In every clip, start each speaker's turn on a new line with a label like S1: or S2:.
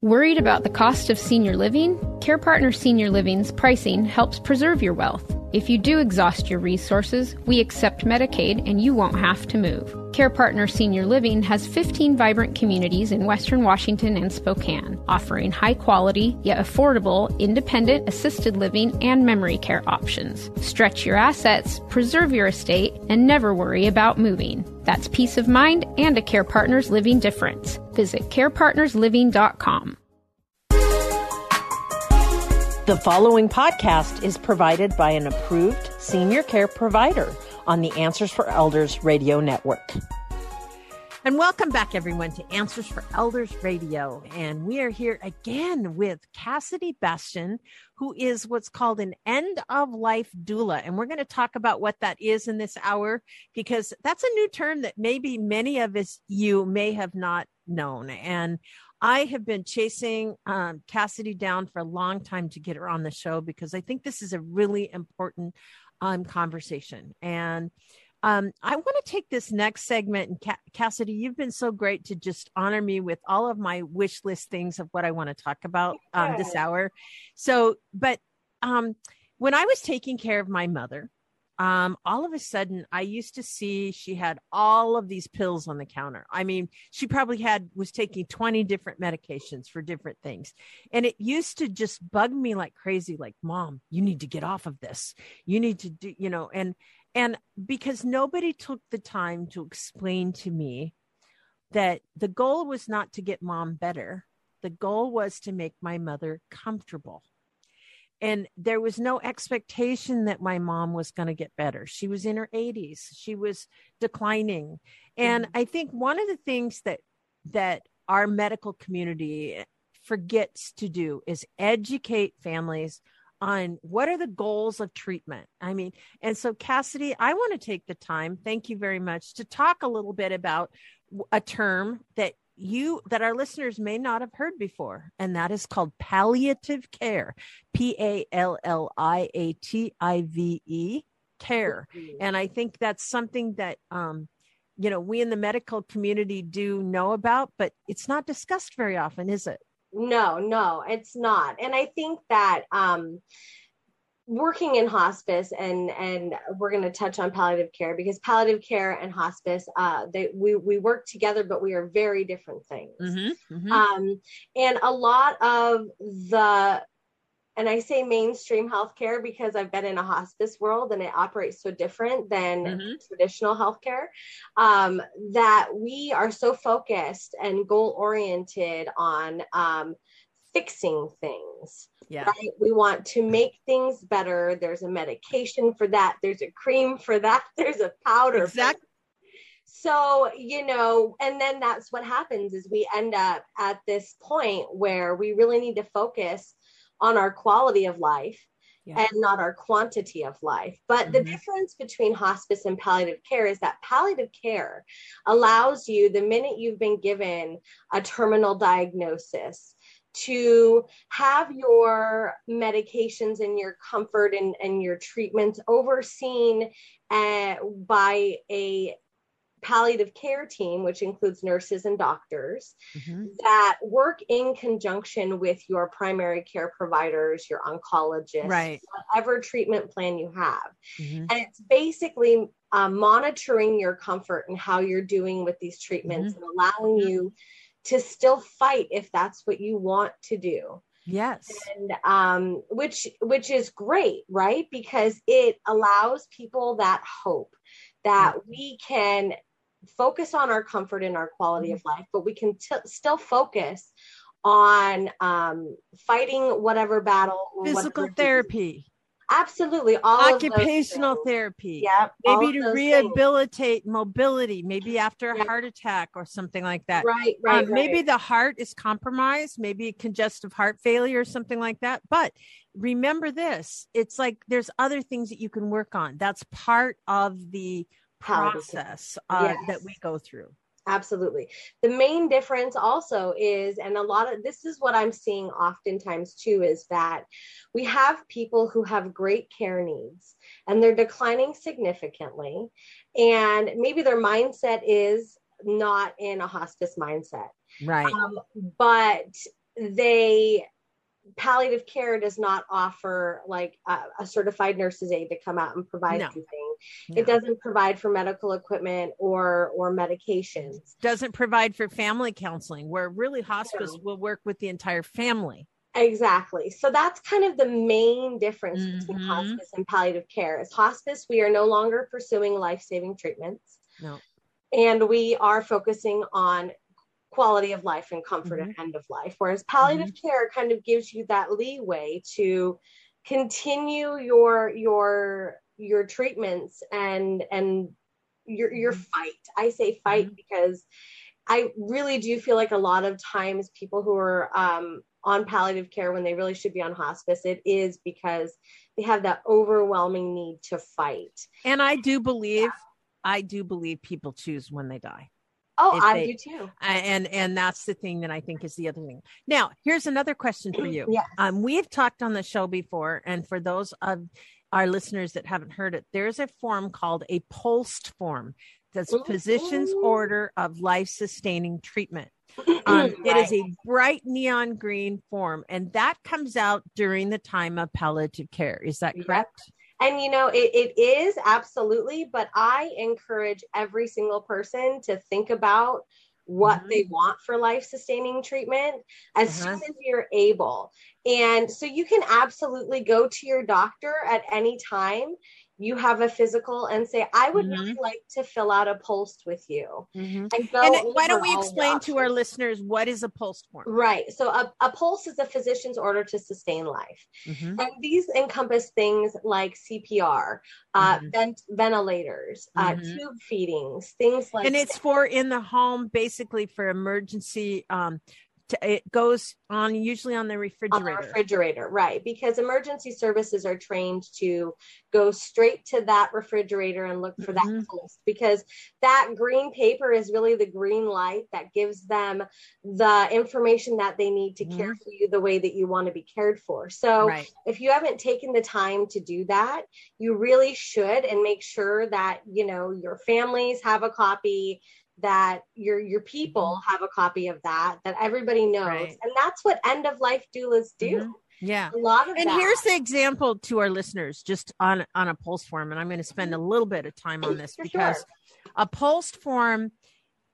S1: Worried about the cost of senior living? Care Partners Senior Living's pricing helps preserve your wealth. If you do exhaust your resources, we accept Medicaid and you won't have to move. Care Partners Senior Living has 15 vibrant communities in Western Washington and Spokane, offering high quality yet affordable independent assisted living and memory care options. Stretch your assets, preserve your estate, and never worry about moving. That's peace of mind and a Care Partners Living difference. Visit carepartnersliving.com.
S2: The following podcast is provided by an approved senior care provider on the Answers for Elders radio network. And welcome back, everyone, to Answers for Elders Radio. And we are here again with Cassidy Bastian, who is what's called an end of life doula. And we're going to talk about what that is in this hour, because that's a new term that maybe many of us, you may have not known. And I have been chasing um, Cassidy down for a long time to get her on the show because I think this is a really important um, conversation. And um, I want to take this next segment. And Ca- Cassidy, you've been so great to just honor me with all of my wish list things of what I want to talk about um, this hour. So, but um, when I was taking care of my mother, um, all of a sudden I used to see she had all of these pills on the counter. I mean, she probably had was taking 20 different medications for different things. And it used to just bug me like crazy, like, mom, you need to get off of this. You need to do, you know, and and because nobody took the time to explain to me that the goal was not to get mom better. The goal was to make my mother comfortable and there was no expectation that my mom was going to get better. She was in her 80s. She was declining. And mm-hmm. I think one of the things that that our medical community forgets to do is educate families on what are the goals of treatment. I mean, and so Cassidy, I want to take the time, thank you very much, to talk a little bit about a term that you that our listeners may not have heard before, and that is called palliative care. P A L L I A T I V E care. And I think that's something that um, you know, we in the medical community do know about, but it's not discussed very often, is it?
S3: No, no, it's not. And I think that um working in hospice and and we're going to touch on palliative care because palliative care and hospice uh they we we work together but we are very different things mm-hmm, mm-hmm. um and a lot of the and I say mainstream healthcare because I've been in a hospice world and it operates so different than mm-hmm. traditional healthcare. Um, that we are so focused and goal oriented on um, fixing things. Yeah. Right? We want to make things better. There's a medication for that. There's a cream for that. There's a powder.
S2: Exactly.
S3: So, you know, and then that's what happens is we end up at this point where we really need to focus on our quality of life yeah. and not our quantity of life. But mm-hmm. the difference between hospice and palliative care is that palliative care allows you, the minute you've been given a terminal diagnosis, to have your medications and your comfort and, and your treatments overseen uh, by a palliative care team, which includes nurses and doctors, mm-hmm. that work in conjunction with your primary care providers, your oncologist,
S2: right.
S3: whatever treatment plan you have. Mm-hmm. And it's basically uh, monitoring your comfort and how you're doing with these treatments mm-hmm. and allowing you to still fight if that's what you want to do.
S2: Yes.
S3: And um which which is great right? Because it allows people that hope that we can focus on our comfort and our quality mm-hmm. of life but we can t- still focus on um fighting whatever battle
S2: physical therapy
S3: Absolutely. All
S2: occupational therapy.
S3: Yeah.
S2: Maybe to rehabilitate things. mobility, maybe after a heart attack or something like that.
S3: Right, right,
S2: um, Maybe the heart is compromised, maybe congestive heart failure or something like that. But remember this it's like there's other things that you can work on. That's part of the process uh, yes. that we go through.
S3: Absolutely. The main difference also is, and a lot of this is what I'm seeing oftentimes too, is that we have people who have great care needs and they're declining significantly. And maybe their mindset is not in a hospice mindset.
S2: Right.
S3: Um, but they palliative care does not offer like a, a, certified nurse's aide to come out and provide no. anything. No. It doesn't provide for medical equipment or or medications.
S2: Doesn't provide for family counseling, where really hospice no. will work with the entire family.
S3: Exactly. So that's kind of the main difference mm-hmm. between hospice and palliative care. Is hospice, we are no longer pursuing life-saving treatments.
S2: No.
S3: And we are focusing on quality of life and comfort mm-hmm. at end of life. Whereas palliative mm-hmm. care kind of gives you that leeway to continue your your your treatments and and your your mm-hmm. fight. I say fight mm-hmm. because I really do feel like a lot of times people who are um, on palliative care when they really should be on hospice, it is because they have that overwhelming need to fight.
S2: And I do believe, yeah. I do believe people choose when they die.
S3: Oh, I they, do too.
S2: And and that's the thing that I think is the other thing. Now, here's another question for you.
S3: yes.
S2: Um, we have talked on the show before, and for those of our listeners that haven't heard it, there's a form called a POLST form. That's physician's order of life sustaining treatment. Um, right. It is a bright neon green form, and that comes out during the time of palliative care. Is that correct? Yep.
S3: And you know, it, it is absolutely, but I encourage every single person to think about what mm-hmm. they want for life sustaining treatment as uh-huh. soon as you're able. And so you can absolutely go to your doctor at any time you have a physical and say, I would mm-hmm. like to fill out a POLST with you.
S2: Mm-hmm. And, and why don't we explain to our listeners what is a POLST form?
S3: Right. So a, a POLST is a physician's order to sustain life. Mm-hmm. And these encompass things like CPR, uh, mm-hmm. vent- ventilators, uh, mm-hmm. tube feedings, things like
S2: And it's that. for in the home, basically for emergency um, to, it goes on usually on the refrigerator.
S3: On the refrigerator, right? Because emergency services are trained to go straight to that refrigerator and look for mm-hmm. that POLST because that green paper is really the green light that gives them the information that they need to mm-hmm. care for you the way that you want to be cared for. So right. if you haven't taken the time to do that, you really should and make sure that you know your families have a copy that your your people mm-hmm. have a copy of that that everybody knows right. and that's what end of life doulas do mm-hmm.
S2: yeah
S3: a lot of
S2: and
S3: that.
S2: here's the example to our listeners just on on a POLST form and i'm going to spend a little bit of time on this because sure. a POLST form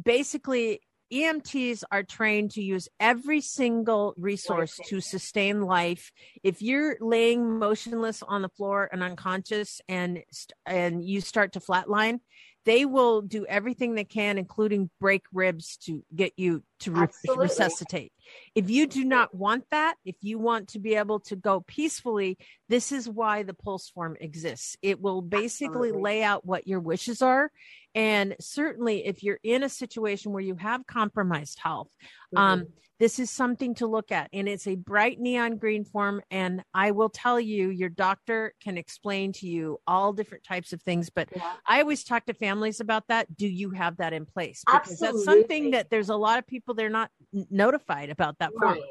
S2: basically EMTs are trained to use every single resource to sustain life. If you're laying motionless on the floor and unconscious and and you start to flatline, they will do everything they can, including break ribs to get you to re- resuscitate. If you do not want that, if you want to be able to go peacefully, this is why the POLST form exists. It will basically Absolutely. lay out what your wishes are. And certainly, if you're in a situation where you have compromised health, um, mm-hmm. um, this is something to look at. And it's a bright neon green form. And I will tell you, your doctor can explain to you all different types of things. But yeah. I always talk to families about that. Do you have that in place? Because Absolutely. that's something that there's a lot of people they're not notified about that form. Right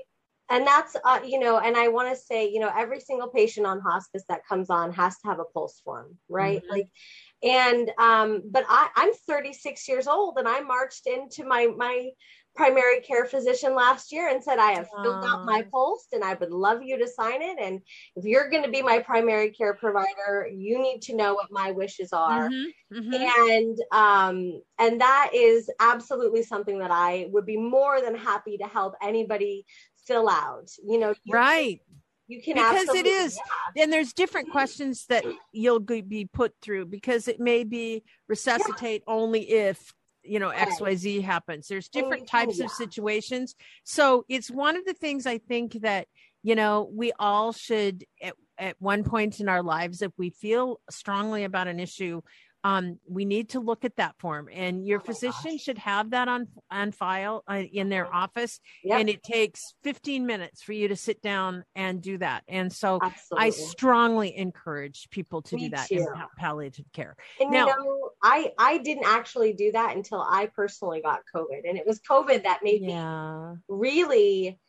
S3: and that's uh, you know and i want to say you know every single patient on hospice that comes on has to have a POLST form right mm-hmm. like and um but i i'm 36 years old and i marched into my my primary care physician last year and said, I have filled out my POLST and I would love you to sign it. And if you're going to be my primary care provider, you need to know what my wishes are. Mm-hmm, mm-hmm. And, um, and that is absolutely something that I would be more than happy to help anybody fill out, you know,
S2: you right.
S3: Can, you can
S2: because it is yeah. and there's different questions that you'll be put through because it may be resuscitate yeah. only if you know xyz happens there's different oh, types yeah. of situations so it's one of the things i think that you know we all should at, at one point in our lives if we feel strongly about an issue um, we need to look at that form and your oh physician gosh. should have that on on file uh, in their office yep. and it takes 15 minutes for you to sit down and do that and so Absolutely. i strongly encourage people to Me do that too. in palliative care
S3: and now, you know i i didn't actually do that until i personally got covid and it was covid that made yeah. me really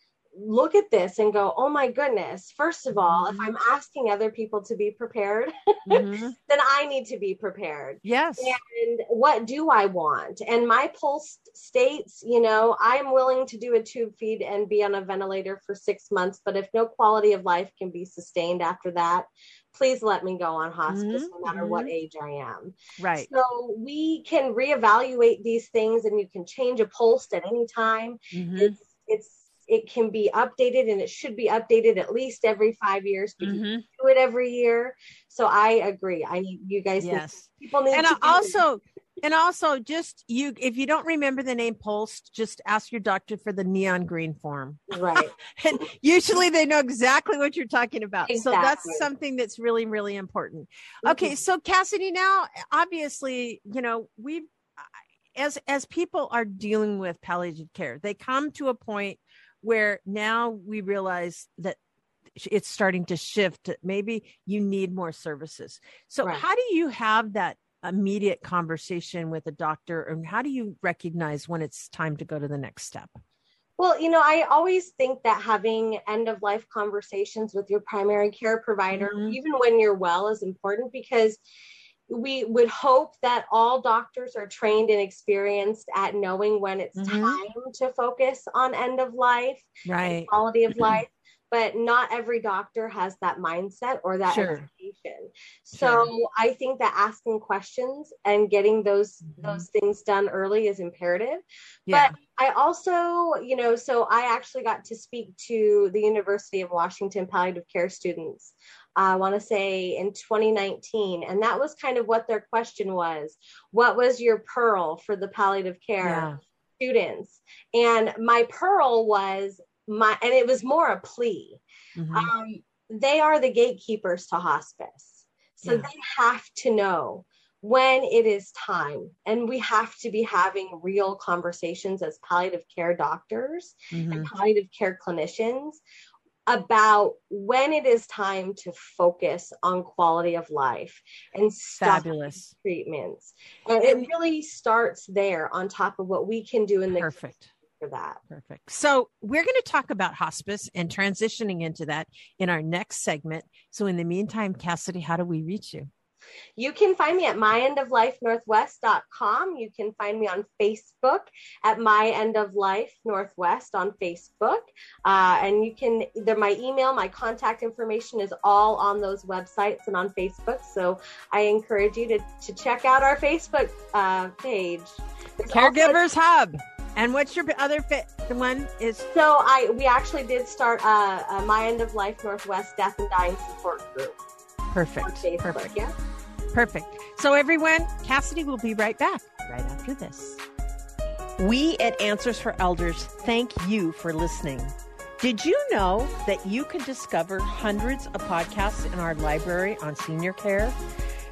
S3: look at this and go, oh my goodness, first of all, mm-hmm. if I'm asking other people to be prepared, mm-hmm. then I need to be prepared.
S2: Yes.
S3: And what do I want? And my POLST states, you know, I'm willing to do a tube feed and be on a ventilator for six months, but if no quality of life can be sustained after that, please let me go on hospice mm-hmm. no matter what mm-hmm. age I am.
S2: Right.
S3: So we can reevaluate these things and you can change a POLST at any time. Mm-hmm. It's, it's it can be updated and it should be updated at least every five years because mm-hmm. do it every year. So I agree. I need you guys.
S2: Yes. Need, people need and also, and also just you, if you don't remember the name POLST, just ask your doctor for the neon green form.
S3: Right.
S2: and usually they know exactly what you're talking about. Exactly. So that's something that's really, really important. Mm-hmm. Okay. So Cassidy, now obviously, you know, we've, as as people are dealing with palliative care, they come to a point where now we realize that it's starting to shift. Maybe you need more services. So, right. how do you have that immediate conversation with a doctor, and how do you recognize when it's time to go to the next step?
S3: Well, you know, I always think that having end of life conversations with your primary care provider, mm-hmm. even when you're well, is important because we would hope that all doctors are trained and experienced at knowing when it's mm-hmm. time to focus on end of life,
S2: right?
S3: Quality of life. But not every doctor has that mindset or that sure. education. So sure. I think that asking questions and getting those mm-hmm. those things done early is imperative. Yeah. But I also, you know, so I actually got to speak to the University of Washington palliative care students I want to say in 2019. And that was kind of what their question was What was your pearl for the palliative care yeah. students? And my pearl was my, and it was more a plea. Mm-hmm. Um, they are the gatekeepers to hospice. So yeah. they have to know when it is time and we have to be having real conversations as palliative care doctors mm-hmm. and palliative care clinicians about when it is time to focus on quality of life and
S2: fabulous
S3: treatments. And it really starts there on top of what we can do in the
S2: perfect
S3: for that.
S2: Perfect. So we're going to talk about hospice and transitioning into that in our next segment. So in the meantime, Cassidy, how do we reach you?
S3: You can find me at myendoflifenorthwest.com. You can find me on Facebook at My End of Life Northwest on Facebook. Uh, and you can, either my email, my contact information is all on those websites and on Facebook. So I encourage you to, to check out our Facebook uh, page.
S2: There's Caregivers also- Hub. And what's your other fit? The one is
S3: so I we actually did start uh, uh, my end of life Northwest Death and Dying support group.
S2: Perfect. Perfect. Yeah. Perfect. So, everyone, Cassidy will be right back right after this. We at Answers for Elders thank you for listening. Did you know that you can discover hundreds of podcasts in our library on senior care?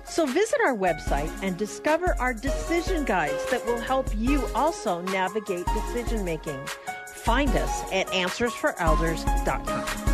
S2: So visit our website and discover our decision guides that will help you also navigate decision making. Find us at answersforelders.com.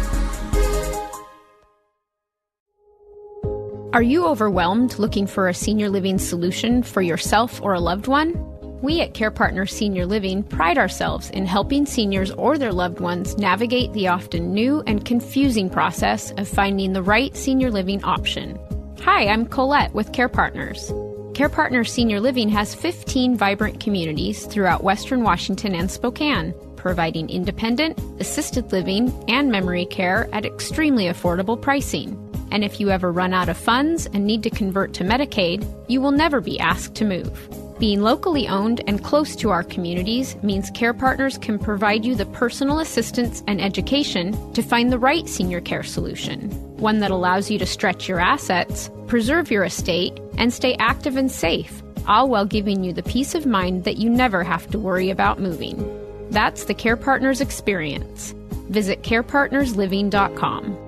S1: Are you overwhelmed looking for a senior living solution for yourself or a loved one? We at Care Partners Senior Living pride ourselves in helping seniors or their loved ones navigate the often new and confusing process of finding the right senior living option. Hi, I'm Colette with Care Partners. Care Partners Senior Living has 15 vibrant communities throughout Western Washington and Spokane, providing independent, assisted living, and memory care at extremely affordable pricing. And if you ever run out of funds and need to convert to Medicaid, you will never be asked to move. Being locally owned and close to our communities means Care Partners can provide you the personal assistance and education to find the right senior care solution, one that allows you to stretch your assets, preserve your estate, and stay active and safe, all while giving you the peace of mind that you never have to worry about moving. That's the Care Partners experience. Visit carepartnersliving.com.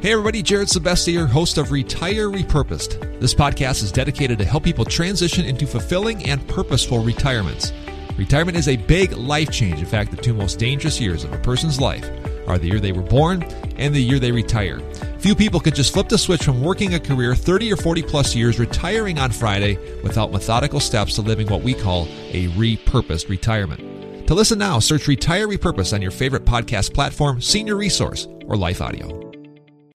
S4: Hey everybody, Jared Sebestier, host of Retire Repurposed. This podcast is dedicated to help people transition into fulfilling and purposeful retirements. Retirement is a big life change. In fact, the two most dangerous years of a person's life are the year they were born and the year they retire. Few people can just flip the switch from working a career 30 or 40 plus years, retiring on Friday without methodical steps to living what we call a repurposed retirement. To listen now, search Retire Repurpose on your favorite podcast platform, Senior Resource, or Life Audio.